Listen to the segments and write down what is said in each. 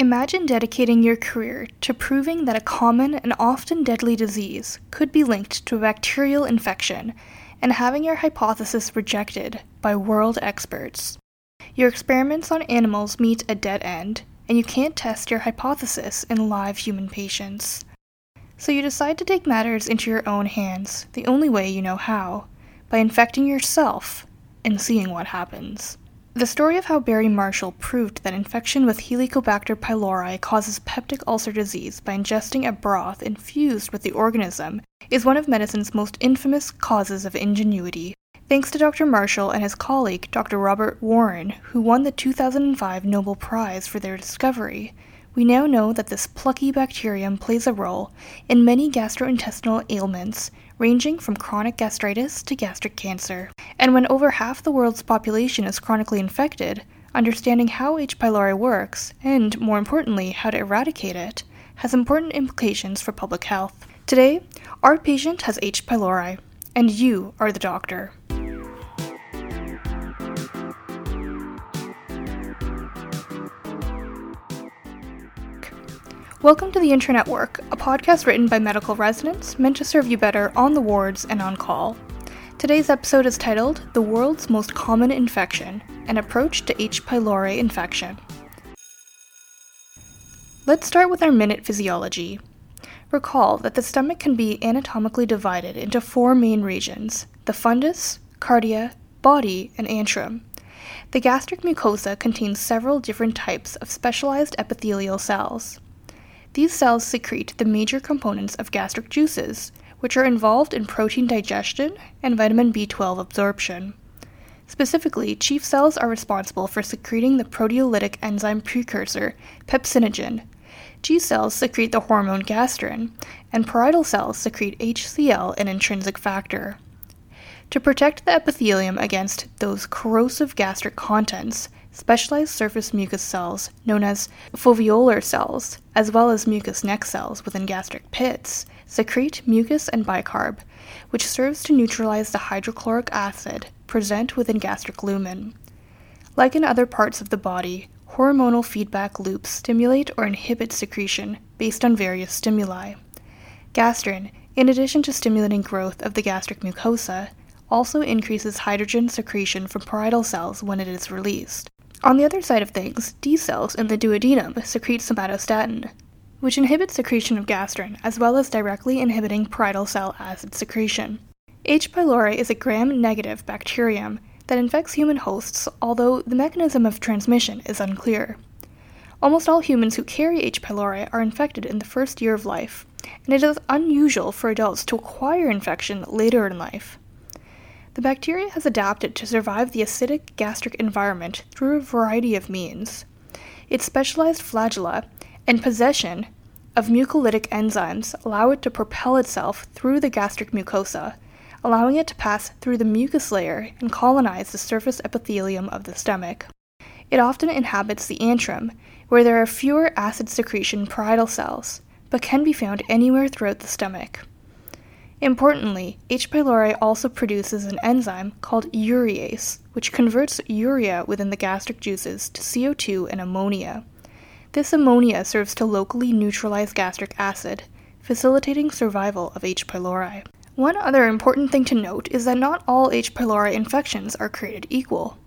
Imagine dedicating your career to proving that a common and often deadly disease could be linked to a bacterial infection and having your hypothesis rejected by world experts. Your experiments on animals meet a dead end, and you can't test your hypothesis in live human patients. So you decide to take matters into your own hands, the only way you know how, by infecting yourself and seeing what happens. The story of how Barry Marshall proved that infection with Helicobacter pylori causes peptic ulcer disease by ingesting a broth infused with the organism is one of medicine's most infamous causes of ingenuity. Thanks to Dr. Marshall and his colleague, Dr. Robert Warren, who won the 2005 Nobel Prize for their discovery, we now know that this plucky bacterium plays a role in many gastrointestinal ailments, ranging from chronic gastritis to gastric cancer. And when over half the world's population is chronically infected, understanding how H. pylori works, and more importantly, how to eradicate it, has important implications for public health. Today, our patient has H. pylori, and you are the doctor. Welcome to the Intern Network, a podcast written by medical residents meant to serve you better on the wards and on call. Today's episode is titled The World's Most Common Infection An Approach to H. pylori Infection. Let's start with our minute physiology. Recall that the stomach can be anatomically divided into four main regions the fundus, cardia, body, and antrum. The gastric mucosa contains several different types of specialized epithelial cells. These cells secrete the major components of gastric juices, which are involved in protein digestion and vitamin B12 absorption. Specifically, chief cells are responsible for secreting the proteolytic enzyme precursor, pepsinogen. G cells secrete the hormone gastrin, and parietal cells secrete HCl, an intrinsic factor. To protect the epithelium against those corrosive gastric contents, specialized surface mucus cells, known as foveolar cells, as well as mucous neck cells within gastric pits, secrete mucus and bicarb, which serves to neutralize the hydrochloric acid present within gastric lumen. Like in other parts of the body, hormonal feedback loops stimulate or inhibit secretion based on various stimuli. Gastrin, in addition to stimulating growth of the gastric mucosa, also increases hydrogen secretion from parietal cells when it is released. On the other side of things, D cells in the duodenum secrete somatostatin, which inhibits secretion of gastrin as well as directly inhibiting parietal cell acid secretion. H. pylori is a gram negative bacterium that infects human hosts, although the mechanism of transmission is unclear. Almost all humans who carry H. pylori are infected in the first year of life, and it is unusual for adults to acquire infection later in life. The bacteria has adapted to survive the acidic gastric environment through a variety of means. Its specialized flagella and possession of mucolytic enzymes allow it to propel itself through the gastric mucosa, allowing it to pass through the mucus layer and colonize the surface epithelium of the stomach. It often inhabits the antrum, where there are fewer acid secretion parietal cells, but can be found anywhere throughout the stomach. Importantly, H. pylori also produces an enzyme called urease, which converts urea within the gastric juices to CO2 and ammonia. This ammonia serves to locally neutralize gastric acid, facilitating survival of H. pylori. One other important thing to note is that not all H. pylori infections are created equal.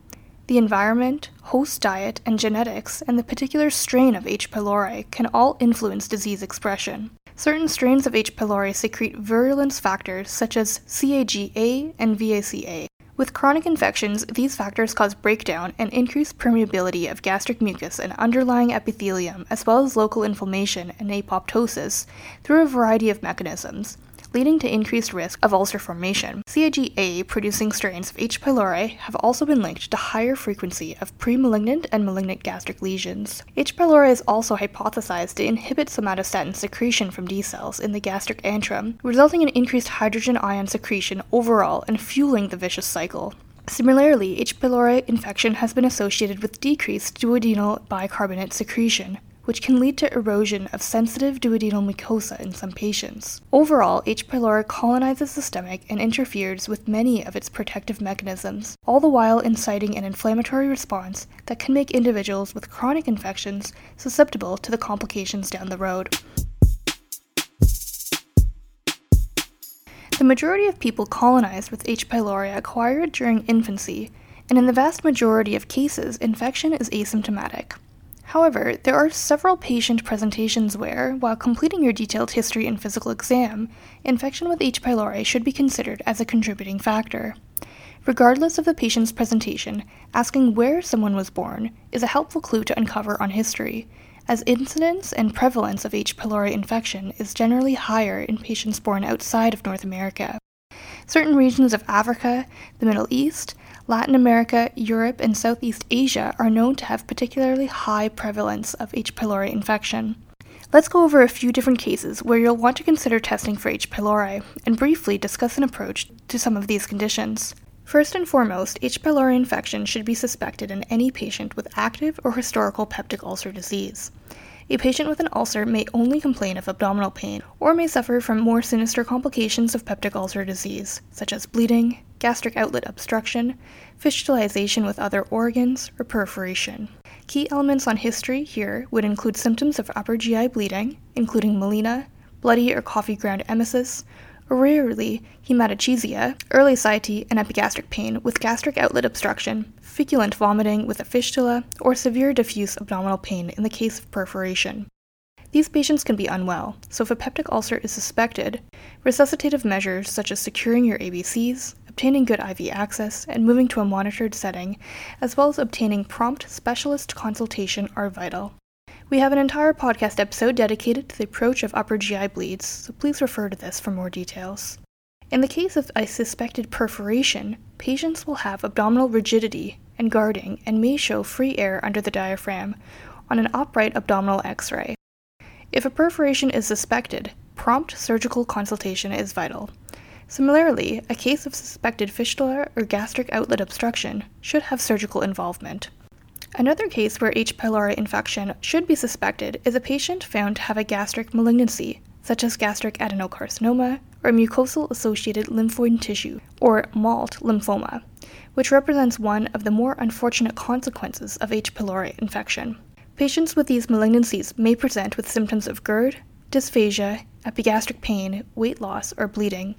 The environment, host diet, and genetics, and the particular strain of H. pylori can all influence disease expression. Certain strains of H. pylori secrete virulence factors such as CAG-A and VACA. With chronic infections, these factors cause breakdown and increased permeability of gastric mucus and underlying epithelium, as well as local inflammation and apoptosis, through a variety of mechanisms leading to increased risk of ulcer formation. CAG-A producing strains of H. pylori have also been linked to higher frequency of premalignant and malignant gastric lesions. H. pylori is also hypothesized to inhibit somatostatin secretion from D cells in the gastric antrum, resulting in increased hydrogen ion secretion overall and fueling the vicious cycle. Similarly, H. pylori infection has been associated with decreased duodenal bicarbonate secretion, which can lead to erosion of sensitive duodenal mucosa in some patients. Overall, H. pylori colonizes the stomach and interferes with many of its protective mechanisms, all the while inciting an inflammatory response that can make individuals with chronic infections susceptible to the complications down the road. The majority of people colonized with H. pylori acquire it during infancy, and in the vast majority of cases, infection is asymptomatic. However, there are several patient presentations where, while completing your detailed history and physical exam, infection with H. pylori should be considered as a contributing factor. Regardless of the patient's presentation, asking where someone was born is a helpful clue to uncover on history, as incidence and prevalence of H. pylori infection is generally higher in patients born outside of North America. Certain regions of Africa, the Middle East, Latin America, Europe, and Southeast Asia are known to have particularly high prevalence of H. pylori infection. Let's go over a few different cases where you'll want to consider testing for H. pylori and briefly discuss an approach to some of these conditions. First and foremost, H. pylori infection should be suspected in any patient with active or historical peptic ulcer disease. A patient with an ulcer may only complain of abdominal pain or may suffer from more sinister complications of peptic ulcer disease, such as bleeding, gastric outlet obstruction, fistulization with other organs, or perforation. Key elements on history here would include symptoms of upper GI bleeding, including melena, bloody or coffee ground emesis, rarely hematochezia, early satiety, and epigastric pain with gastric outlet obstruction, feculent vomiting with a fistula, or severe diffuse abdominal pain in the case of perforation. These patients can be unwell, so if a peptic ulcer is suspected, resuscitative measures such as securing your ABCs, obtaining good IV access, and moving to a monitored setting, as well as obtaining prompt specialist consultation, are vital. We have an entire podcast episode dedicated to the approach of upper GI bleeds, so please refer to this for more details. In the case of a suspected perforation, patients will have abdominal rigidity and guarding and may show free air under the diaphragm on an upright abdominal x ray. If a perforation is suspected, prompt surgical consultation is vital. Similarly, a case of suspected fistula or gastric outlet obstruction should have surgical involvement. Another case where H. pylori infection should be suspected is a patient found to have a gastric malignancy, such as gastric adenocarcinoma or mucosal associated lymphoid tissue, or MALT lymphoma, which represents one of the more unfortunate consequences of H. pylori infection. Patients with these malignancies may present with symptoms of GERD, dysphagia, epigastric pain, weight loss, or bleeding,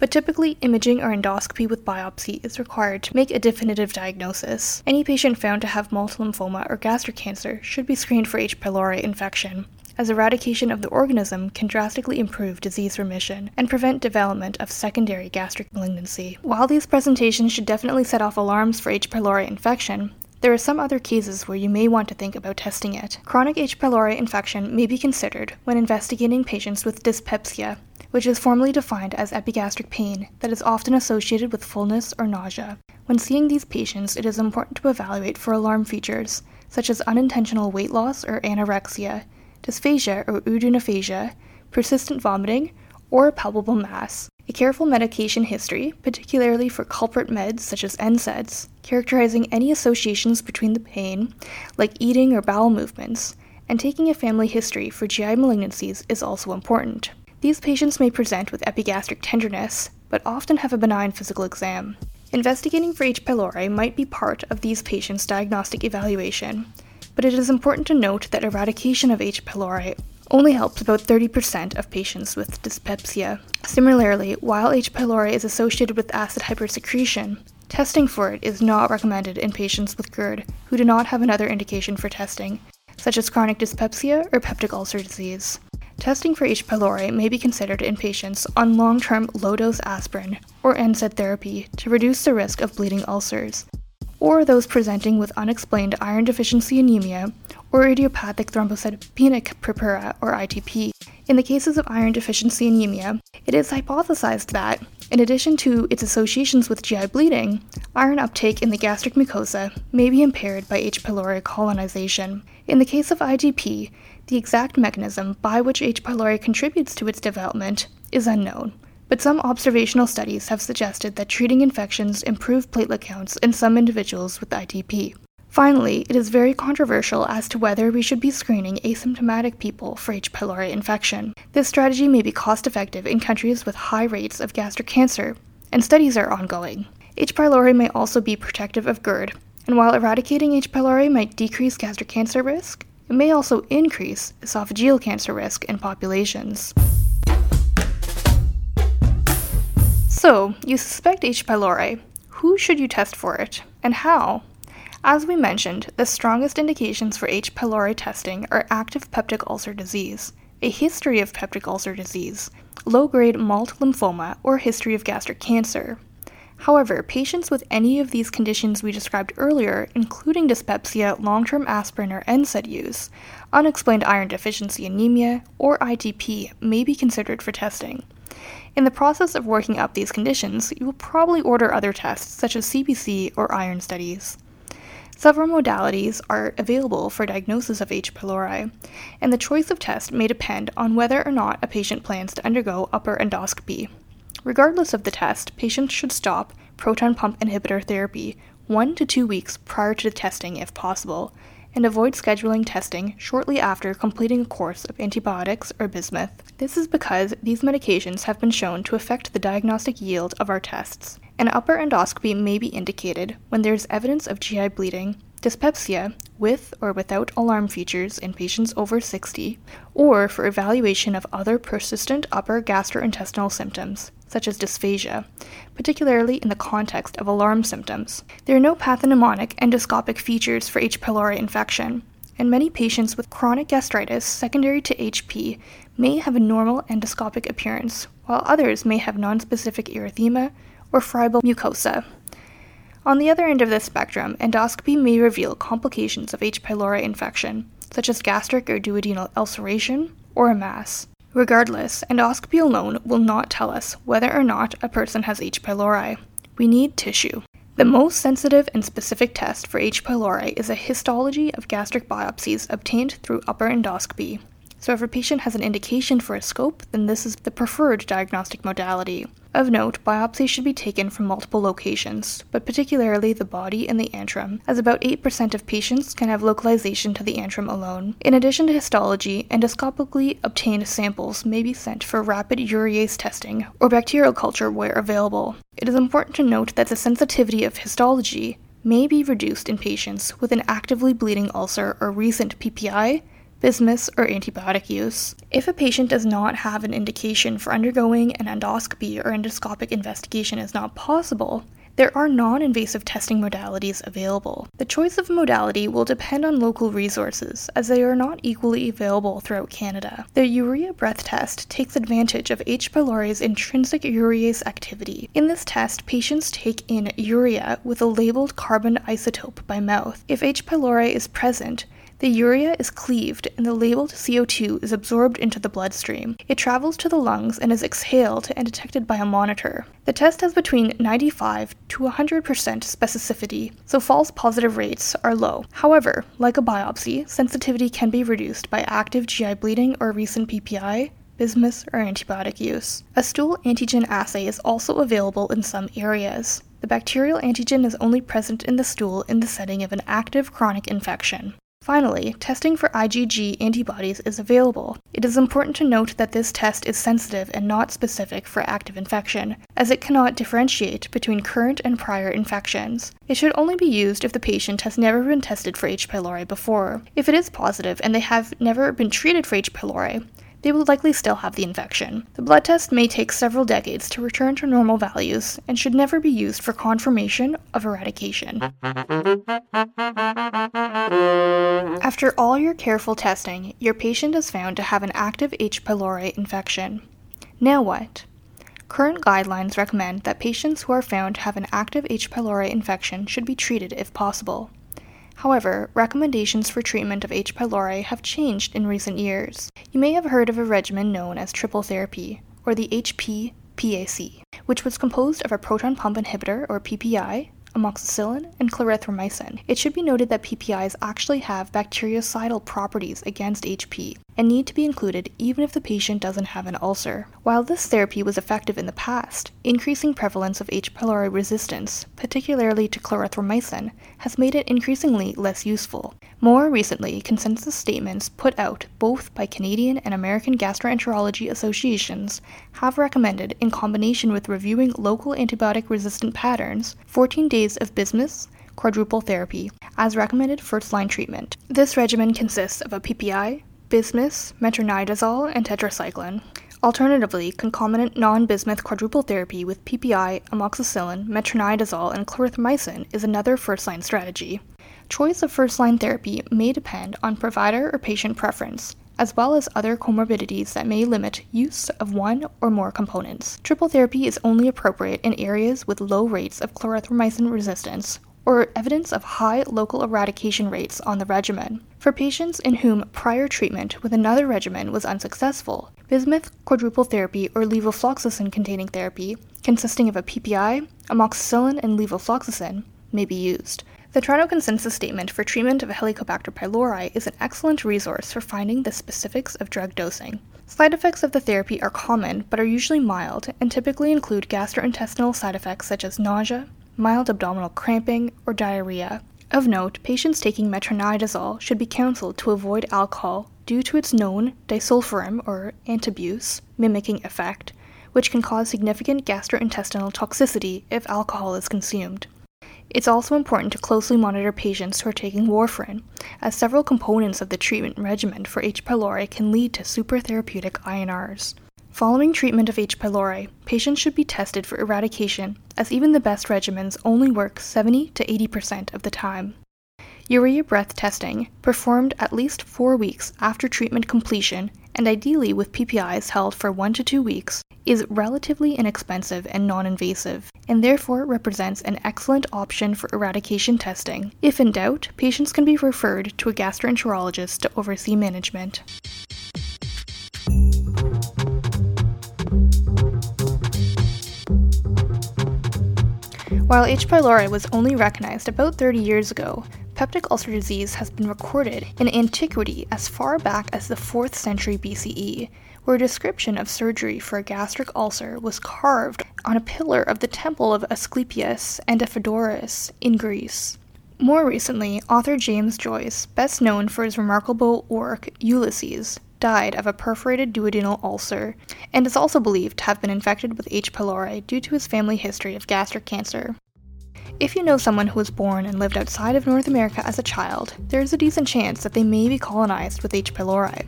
but typically imaging or endoscopy with biopsy is required to make a definitive diagnosis. Any patient found to have MALT lymphoma or gastric cancer should be screened for H. pylori infection, as eradication of the organism can drastically improve disease remission and prevent development of secondary gastric malignancy. While these presentations should definitely set off alarms for H. pylori infection, there are some other cases where you may want to think about testing it. Chronic H. pylori infection may be considered when investigating patients with dyspepsia, which is formally defined as epigastric pain that is often associated with fullness or nausea. When seeing these patients, it is important to evaluate for alarm features such as unintentional weight loss or anorexia, dysphagia or odynophagia, persistent vomiting, or a palpable mass. A careful medication history, particularly for culprit meds such as NSAIDs, characterizing any associations between the pain, like eating or bowel movements, and taking a family history for GI malignancies is also important. These patients may present with epigastric tenderness, but often have a benign physical exam. Investigating for H. pylori might be part of these patients' diagnostic evaluation, but it is important to note that eradication of H. pylori only helps about 30% of patients with dyspepsia. Similarly, while H. pylori is associated with acid hypersecretion, testing for it is not recommended in patients with GERD who do not have another indication for testing, such as chronic dyspepsia or peptic ulcer disease. Testing for H. pylori may be considered in patients on long term low dose aspirin or NSAID therapy to reduce the risk of bleeding ulcers, or those presenting with unexplained iron deficiency anemia or idiopathic thrombocytopenic purpura or ITP. In the cases of iron deficiency anemia, it is hypothesized that, in addition to its associations with GI bleeding, iron uptake in the gastric mucosa may be impaired by H. pylori colonization. In the case of ITP, the exact mechanism by which H. pylori contributes to its development is unknown, but some observational studies have suggested that treating infections improve platelet counts in some individuals with ITP. Finally, it is very controversial as to whether we should be screening asymptomatic people for H. pylori infection. This strategy may be cost effective in countries with high rates of gastric cancer, and studies are ongoing. H. pylori may also be protective of GERD, and while eradicating H. pylori might decrease gastric cancer risk, it may also increase esophageal cancer risk in populations. So, you suspect H. pylori. Who should you test for it, and how? As we mentioned, the strongest indications for H. pylori testing are active peptic ulcer disease, a history of peptic ulcer disease, low grade malt lymphoma, or history of gastric cancer. However, patients with any of these conditions we described earlier, including dyspepsia, long term aspirin or NSAID use, unexplained iron deficiency anemia, or ITP, may be considered for testing. In the process of working up these conditions, you will probably order other tests such as CBC or iron studies. Several modalities are available for diagnosis of H. pylori, and the choice of test may depend on whether or not a patient plans to undergo upper endoscopy. Regardless of the test, patients should stop proton pump inhibitor therapy one to two weeks prior to the testing if possible, and avoid scheduling testing shortly after completing a course of antibiotics or bismuth. This is because these medications have been shown to affect the diagnostic yield of our tests. An upper endoscopy may be indicated when there is evidence of GI bleeding, dyspepsia, with or without alarm features in patients over 60, or for evaluation of other persistent upper gastrointestinal symptoms, such as dysphagia, particularly in the context of alarm symptoms. There are no pathognomonic endoscopic features for H. pylori infection, and many patients with chronic gastritis secondary to HP may have a normal endoscopic appearance, while others may have nonspecific erythema or friable mucosa. On the other end of the spectrum, endoscopy may reveal complications of H. pylori infection, such as gastric or duodenal ulceration or a mass. Regardless, endoscopy alone will not tell us whether or not a person has H. pylori. We need tissue. The most sensitive and specific test for H. pylori is a histology of gastric biopsies obtained through upper endoscopy. So, if a patient has an indication for a scope, then this is the preferred diagnostic modality. Of note, biopsies should be taken from multiple locations, but particularly the body and the antrum, as about 8% of patients can have localization to the antrum alone. In addition to histology, endoscopically obtained samples may be sent for rapid urease testing or bacterial culture where available. It is important to note that the sensitivity of histology may be reduced in patients with an actively bleeding ulcer or recent PPI bismuth, or antibiotic use. If a patient does not have an indication for undergoing an endoscopy or endoscopic investigation is not possible, there are non invasive testing modalities available. The choice of modality will depend on local resources, as they are not equally available throughout Canada. The urea breath test takes advantage of H. pylori's intrinsic urease activity. In this test, patients take in urea with a labeled carbon isotope by mouth. If H. pylori is present, the urea is cleaved and the labeled CO2 is absorbed into the bloodstream. It travels to the lungs and is exhaled and detected by a monitor. The test has between 95 to 100% specificity, so false positive rates are low. However, like a biopsy, sensitivity can be reduced by active GI bleeding or recent PPI, bismuth, or antibiotic use. A stool antigen assay is also available in some areas. The bacterial antigen is only present in the stool in the setting of an active chronic infection. Finally, testing for IgG antibodies is available. It is important to note that this test is sensitive and not specific for active infection, as it cannot differentiate between current and prior infections. It should only be used if the patient has never been tested for H. pylori before. If it is positive and they have never been treated for H. pylori, they will likely still have the infection. The blood test may take several decades to return to normal values and should never be used for confirmation of eradication. After all your careful testing, your patient is found to have an active H. pylori infection. Now what? Current guidelines recommend that patients who are found to have an active H. pylori infection should be treated if possible. However, recommendations for treatment of H. pylori have changed in recent years. You may have heard of a regimen known as triple therapy, or the HP PAC, which was composed of a proton pump inhibitor, or PPI, amoxicillin, and clarithromycin. It should be noted that PPIs actually have bactericidal properties against HP and need to be included even if the patient doesn't have an ulcer. While this therapy was effective in the past, increasing prevalence of H. pylori resistance, particularly to clarithromycin, has made it increasingly less useful. More recently, consensus statements put out both by Canadian and American gastroenterology associations have recommended, in combination with reviewing local antibiotic resistant patterns, 14 days of bismuth quadruple therapy as recommended first line treatment. This regimen consists of a PPI, bismuth, metronidazole, and tetracycline. Alternatively, concomitant non bismuth quadruple therapy with PPI, amoxicillin, metronidazole, and clarithromycin is another first line strategy. Choice of first line therapy may depend on provider or patient preference, as well as other comorbidities that may limit use of one or more components. Triple therapy is only appropriate in areas with low rates of clarithromycin resistance or evidence of high local eradication rates on the regimen. For patients in whom prior treatment with another regimen was unsuccessful, bismuth quadruple therapy or levofloxacin containing therapy, consisting of a PPI, amoxicillin, and levofloxacin, may be used. The Toronto Consensus Statement for Treatment of Helicobacter pylori is an excellent resource for finding the specifics of drug dosing. Side effects of the therapy are common but are usually mild and typically include gastrointestinal side effects such as nausea, mild abdominal cramping, or diarrhea. Of note, patients taking metronidazole should be counseled to avoid alcohol due to its known disulfiram or antabuse mimicking effect, which can cause significant gastrointestinal toxicity if alcohol is consumed. It's also important to closely monitor patients who are taking warfarin, as several components of the treatment regimen for H. pylori can lead to supratherapeutic INRs. Following treatment of H. pylori, patients should be tested for eradication, as even the best regimens only work 70 to 80% of the time. Urea breath testing, performed at least four weeks after treatment completion and ideally with PPIs held for one to two weeks, is relatively inexpensive and non invasive, and therefore represents an excellent option for eradication testing. If in doubt, patients can be referred to a gastroenterologist to oversee management. While H. pylori was only recognized about 30 years ago, peptic ulcer disease has been recorded in antiquity as far back as the 4th century BCE, where a description of surgery for a gastric ulcer was carved on a pillar of the temple of Asclepius and Amphidoros in Greece. More recently, author James Joyce, best known for his remarkable work Ulysses, died of a perforated duodenal ulcer and is also believed to have been infected with H. pylori due to his family history of gastric cancer. If you know someone who was born and lived outside of North America as a child, there is a decent chance that they may be colonized with H. pylori.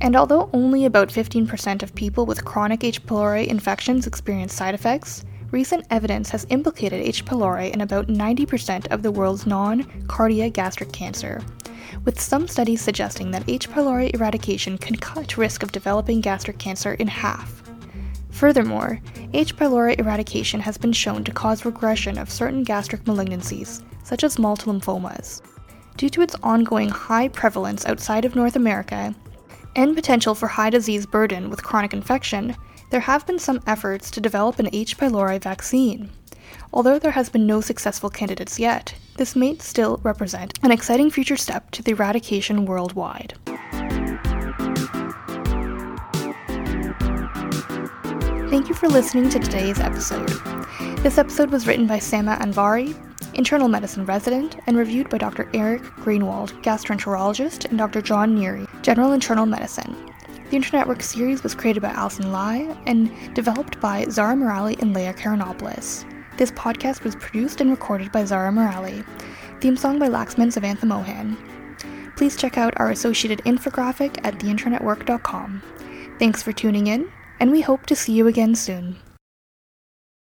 And although only about 15% of people with chronic H. pylori infections experience side effects, recent evidence has implicated H. pylori in about 90% of the world's non cardiac gastric cancer, with some studies suggesting that H. pylori eradication can cut risk of developing gastric cancer in half. Furthermore, H. pylori eradication has been shown to cause regression of certain gastric malignancies, such as MALT lymphomas. Due to its ongoing high prevalence outside of North America and potential for high disease burden with chronic infection, there have been some efforts to develop an H. pylori vaccine. Although there has been no successful candidates yet, this may still represent an exciting future step to the eradication worldwide. Thank you for listening to today's episode. This episode was written by Sama Anvari, internal medicine resident, and reviewed by Dr. Eric Greenwald, gastroenterologist, and Dr. John Neary, general internal medicine. The Intern Network series was created by Alison Lai and developed by Zara Morali and Leah Karanopoulos. This podcast was produced and recorded by Zara Morali. Theme song by Laxman Savantha Mohan. Please check out our associated infographic at theinternetwork.com. Thanks for tuning in and we hope to see you again soon.